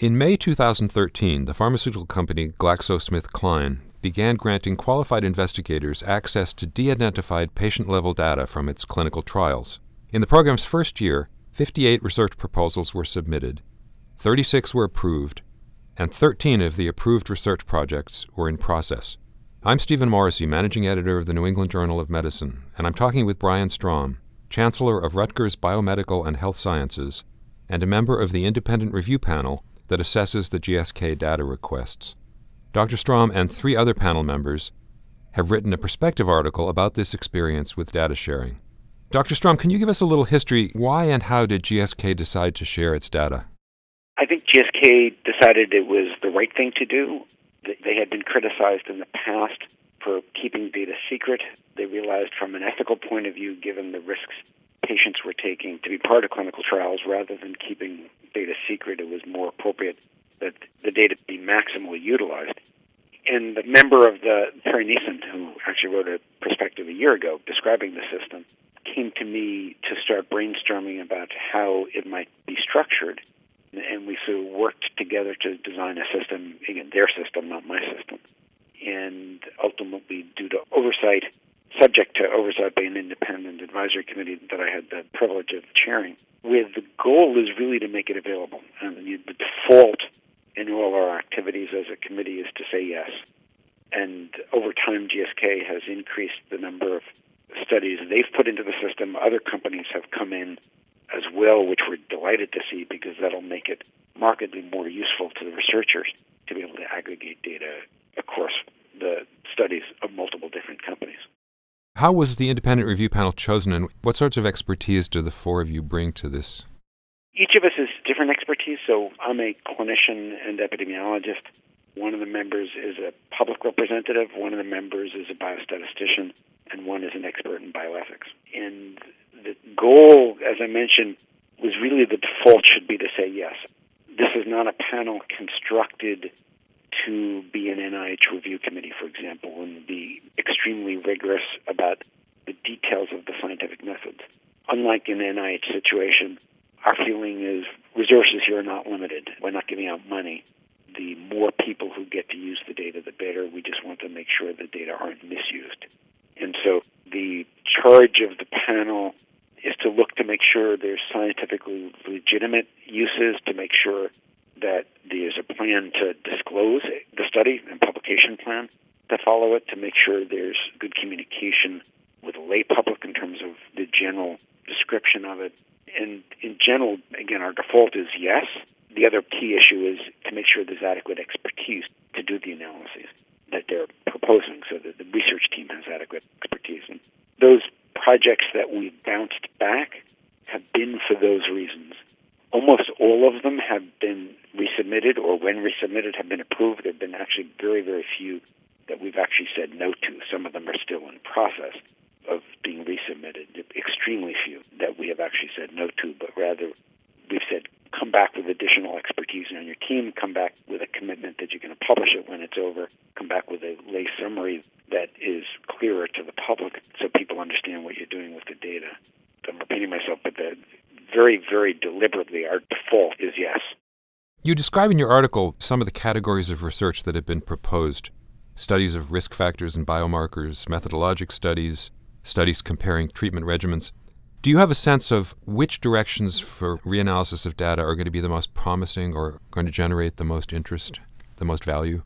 In May 2013, the pharmaceutical company GlaxoSmithKline began granting qualified investigators access to de identified patient level data from its clinical trials. In the program's first year, 58 research proposals were submitted, 36 were approved, and 13 of the approved research projects were in process. I'm Stephen Morrissey, managing editor of the New England Journal of Medicine, and I'm talking with Brian Strom, chancellor of Rutgers Biomedical and Health Sciences and a member of the independent review panel that assesses the GSK data requests. Dr. Strom and three other panel members have written a perspective article about this experience with data sharing. Dr. Strom, can you give us a little history? Why and how did GSK decide to share its data? I think GSK decided it was the right thing to do. They had been criticized in the past for keeping data secret. They realized from an ethical point of view, given the risks patients were taking to be part of clinical trials rather than keeping data secret, it was more appropriate that the data be maximally utilized. And the member of the Perry Nisen, who actually wrote a perspective a year ago describing the system, came to me to start brainstorming about how it might be structured. And we sort of worked together to design a system, again, their system, not my system. And ultimately, due to oversight, subject to oversight by an independent advisory committee that I had the privilege of chairing, with the goal is really to make it available. And the default in all our activities as a committee is to say yes. And over time, GSK has increased the number of studies they've put into the system. Other companies have come in as well, which we're delighted to see because that'll make it markedly more useful to the researchers to be able to aggregate data across the studies of multiple different companies. How was the independent review panel chosen, and what sorts of expertise do the four of you bring to this? Each of us has different expertise. So I'm a clinician and epidemiologist. One of the members is a public representative, one of the members is a biostatistician, and one is an expert in bioethics. And the goal, as I mentioned, was really the default should be to say yes. This is not a panel constructed to be an NIH review committee, for example, and be extremely rigorous about the details of the scientific methods. Unlike an NIH situation, our feeling is resources here are not limited. We're not giving out money. The more people who get to use the data, the better. We just want to make sure the data aren't misused. And so the charge of the panel is to look to make sure there's scientifically legitimate uses, to make sure that there's a plan to disclose the study and publication plan to follow it, to make sure there's good communication with the lay public in terms of the general description of it. And in general, again, our default is yes. The other key issue is to make sure there's adequate expertise to do the analyses that they're proposing so that the research team has adequate expertise. And those projects that we bounced back have been for those reasons. Almost all of them have been or when resubmitted, have been approved. There have been actually very, very few that we've actually said no to. Some of them are still in process of being resubmitted. Extremely few that we have actually said no to, but rather we've said come back with additional expertise on your team, come back with a commitment that you're going to publish it when it's over, come back with a lay summary that is clearer to the public so people understand what you're doing with the data. I'm repeating myself, but the very, very deliberately, our default is yes. You describe in your article some of the categories of research that have been proposed studies of risk factors and biomarkers, methodologic studies, studies comparing treatment regimens. Do you have a sense of which directions for reanalysis of data are going to be the most promising or going to generate the most interest, the most value?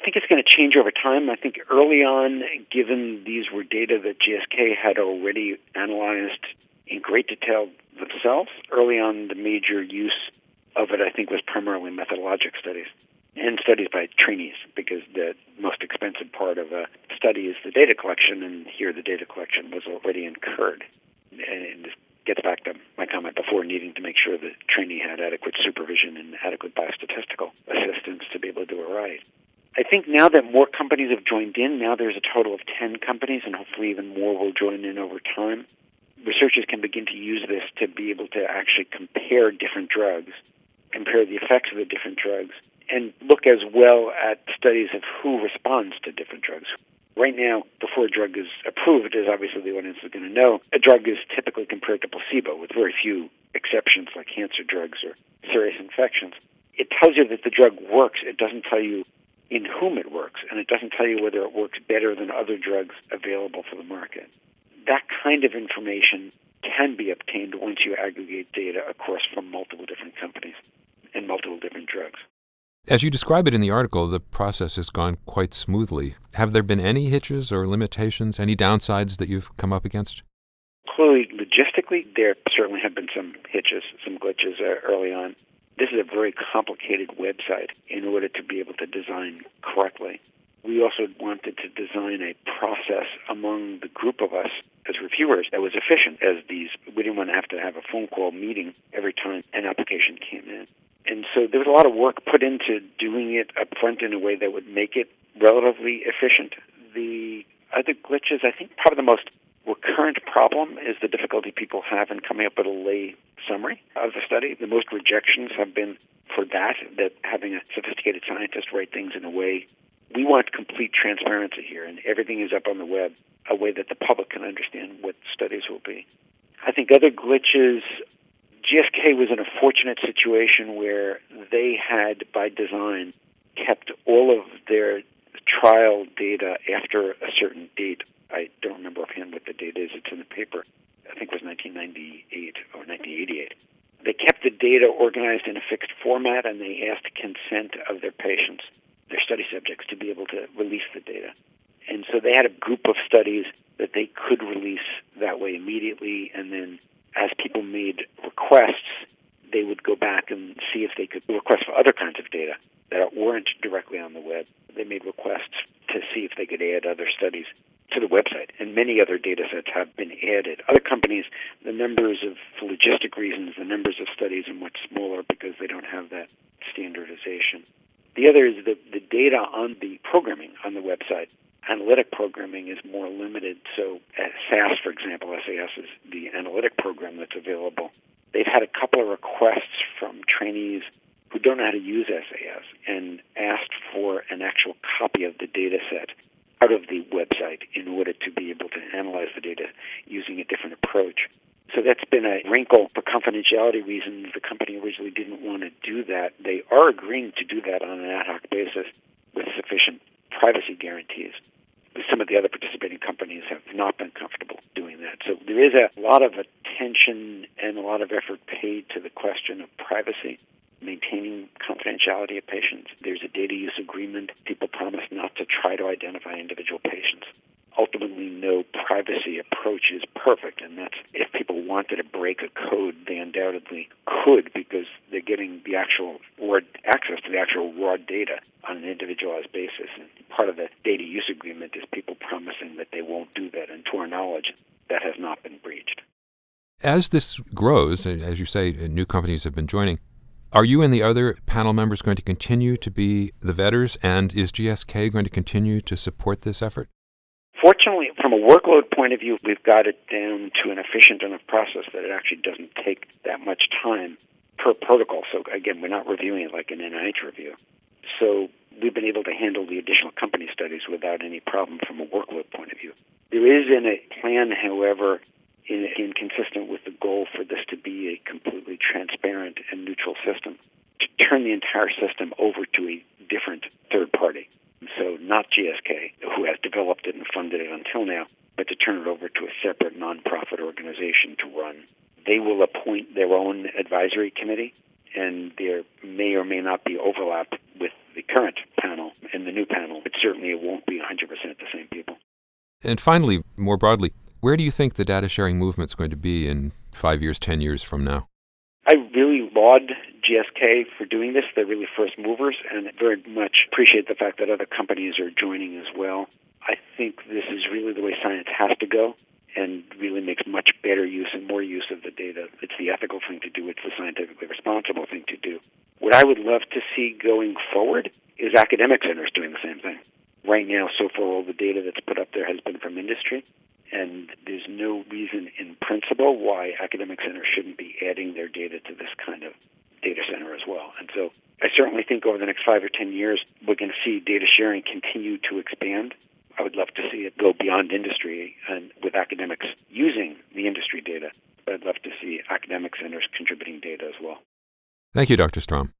I think it's going to change over time. I think early on, given these were data that GSK had already analyzed in great detail themselves, early on the major use of it, I think, was primarily methodologic studies and studies by trainees because the most expensive part of a study is the data collection, and here the data collection was already incurred. And this gets back to my comment before needing to make sure the trainee had adequate supervision and adequate biostatistical assistance to be able to do it right. I think now that more companies have joined in, now there's a total of 10 companies, and hopefully even more will join in over time. Researchers can begin to use this to be able to actually compare different drugs, compare the effects of the different drugs, and look as well at studies of who responds to different drugs. Right now, before a drug is approved, as obviously the audience is going to know, a drug is typically compared to placebo, with very few exceptions like cancer drugs or serious infections. it tells you that the drug works. It doesn't tell you in whom it works, and it doesn't tell you whether it works better than other drugs available for the market. That kind of information can be obtained once you aggregate data across from multiple different companies and multiple different drugs. As you describe it in the article, the process has gone quite smoothly. Have there been any hitches or limitations, any downsides that you've come up against? Clearly, logistically, there certainly have been some hitches, some glitches uh, early on. This is a very complicated website in order to be able to design correctly. We also wanted to design a process among the group of us as reviewers that was efficient as these we didn't want to have to have a phone call meeting every time an application came in. And so there was a lot of work put into doing it up front in a way that would make it relatively efficient. The other glitches, I think probably the most recurrent problem is the difficulty people have in coming up with a lay summary of the study. The most rejections have been for that, that having a sophisticated scientist write things in a way. We want complete transparency here, and everything is up on the web, a way that the public can understand what studies will be. I think other glitches GSK was in a fortunate situation where they had, by design, kept all of their trial data after a certain date. I don't remember offhand what the date is. It's in the paper. I think it was 1998 or 1988. They kept the data organized in a fixed format and they asked consent of their patients, their study subjects, to be able to release the data. And so they had a group of studies that they could release that way immediately and then as people made requests, they would go back and see if they could request for other kinds of data that weren't directly on the web. They made requests to see if they could add other studies to the website, and many other data sets have been added. Other companies, the numbers of, for logistic reasons, the numbers of studies are much smaller because they don't have that standardization. The other is the, the data on the programming on the website analytic programming is more limited. So, uh, SAS, for example, SAS is the analytic program that's available. They've had a couple of requests from trainees who don't know how to use SAS and asked for an actual copy of the data set out of the website in order to be able to analyze the data using a different approach. So that's been a wrinkle for confidentiality reasons. The company originally didn't want to do that. They are agreeing to do that on an ad hoc basis with sufficient privacy guarantees some of the other participating companies have not been comfortable doing that. So there is a lot of attention and a lot of effort paid to the question of privacy, maintaining confidentiality of patients. There's a data use agreement. People promise not to try to identify individual patients. Ultimately, no privacy approach is perfect, and that's if people wanted to break a code, they undoubtedly could because they're getting the actual or access to the actual raw data on an individualized basis. And part of the data use agreement is people promising that they won't do that. And to our knowledge, that has not been breached. As this grows, as you say, new companies have been joining. Are you and the other panel members going to continue to be the vetters, and is GSK going to continue to support this effort? Fortunately, from a workload point of view, we've got it down to an efficient enough process that it actually doesn't take that much time per protocol. So, again, we're not reviewing it like an NIH review. So we've been able to handle the additional company studies without any problem from a workload point of view. There is in a plan, however, in, inconsistent with the goal for this to be a completely transparent and neutral system, to turn the entire system over to a different third party. So not GSK, who has developed it and funded it until now, but to turn it over to a separate nonprofit organization to run. They will appoint their own advisory committee, and there may or may not be overlap with the current panel and the new panel, but certainly it won't be 100% the same people. And finally, more broadly, where do you think the data sharing movement is going to be in five years, 10 years from now? I really laud GSK for doing this. They're really first movers and very much appreciate the fact that other companies are joining as well. I think this is really the way science has to go and really makes much better use and more use of the data. It's the ethical thing to do, it's the scientifically responsible thing to do. What I would love to see going forward is academic centers doing the same thing. Right now, so far, all the data that's put up there has been from industry, and there's no reason why academic centers shouldn't be adding their data to this kind of data center as well. And so I certainly think over the next five or ten years, we're going to see data sharing continue to expand. I would love to see it go beyond industry and with academics using the industry data. But I'd love to see academic centers contributing data as well. Thank you, Dr. Strom.